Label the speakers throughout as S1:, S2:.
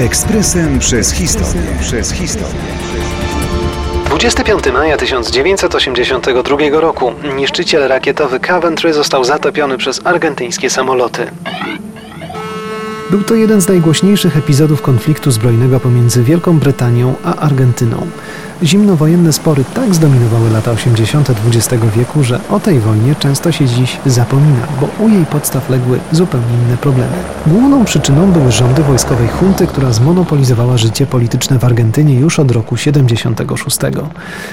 S1: Ekspresem przez historię. Przez historię.
S2: 25 maja 1982 roku niszczyciel rakietowy Coventry został zatopiony przez argentyńskie samoloty. Był to jeden z najgłośniejszych epizodów konfliktu zbrojnego pomiędzy Wielką Brytanią a Argentyną. Zimnowojenne spory tak zdominowały lata 80. XX wieku, że o tej wojnie często się dziś zapomina, bo u jej podstaw legły zupełnie inne problemy. Główną przyczyną były rządy wojskowej hunty, która zmonopolizowała życie polityczne w Argentynie już od roku 76.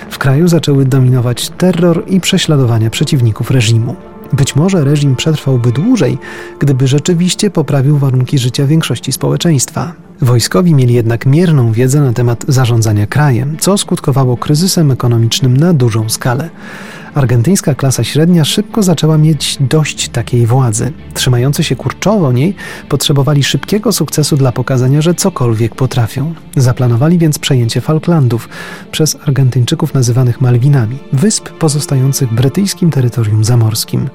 S2: W kraju zaczęły dominować terror i prześladowania przeciwników reżimu. Być może reżim przetrwałby dłużej, gdyby rzeczywiście poprawił warunki życia większości społeczeństwa. Wojskowi mieli jednak mierną wiedzę na temat zarządzania krajem, co skutkowało kryzysem ekonomicznym na dużą skalę. Argentyńska klasa średnia szybko zaczęła mieć dość takiej władzy. Trzymający się kurczowo niej potrzebowali szybkiego sukcesu dla pokazania, że cokolwiek potrafią. Zaplanowali więc przejęcie Falklandów przez Argentyńczyków nazywanych Malwinami, wysp pozostających brytyjskim terytorium zamorskim.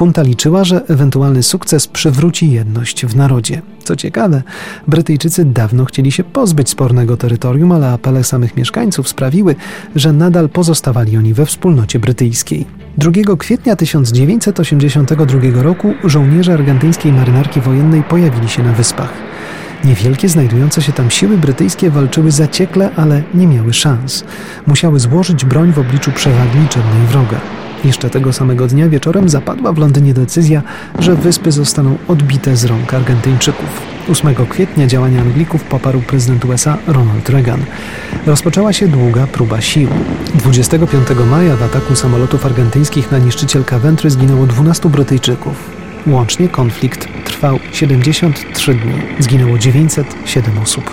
S2: Junta liczyła, że ewentualny sukces przywróci jedność w narodzie. Co ciekawe, Brytyjczycy dawno chcieli się pozbyć spornego terytorium, ale apele samych mieszkańców sprawiły, że nadal pozostawali oni we wspólnocie brytyjskiej. 2 kwietnia 1982 roku żołnierze argentyńskiej marynarki wojennej pojawili się na wyspach. Niewielkie znajdujące się tam siły brytyjskie walczyły zaciekle, ale nie miały szans. Musiały złożyć broń w obliczu przewagi liczebnej wroga. Jeszcze tego samego dnia wieczorem zapadła w Londynie decyzja, że wyspy zostaną odbite z rąk Argentyńczyków. 8 kwietnia działania Anglików poparł prezydent USA Ronald Reagan. Rozpoczęła się długa próba sił. 25 maja w ataku samolotów argentyńskich na niszczyciel Coventry zginęło 12 Brytyjczyków. Łącznie konflikt trwał 73 dni. Zginęło 907 osób.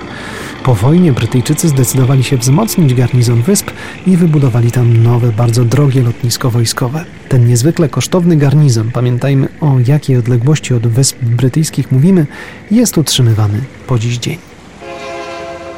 S2: Po wojnie Brytyjczycy zdecydowali się wzmocnić garnizon wysp i wybudowali tam nowe, bardzo drogie lotnisko wojskowe. Ten niezwykle kosztowny garnizon, pamiętajmy o jakiej odległości od wysp brytyjskich mówimy, jest utrzymywany po dziś dzień.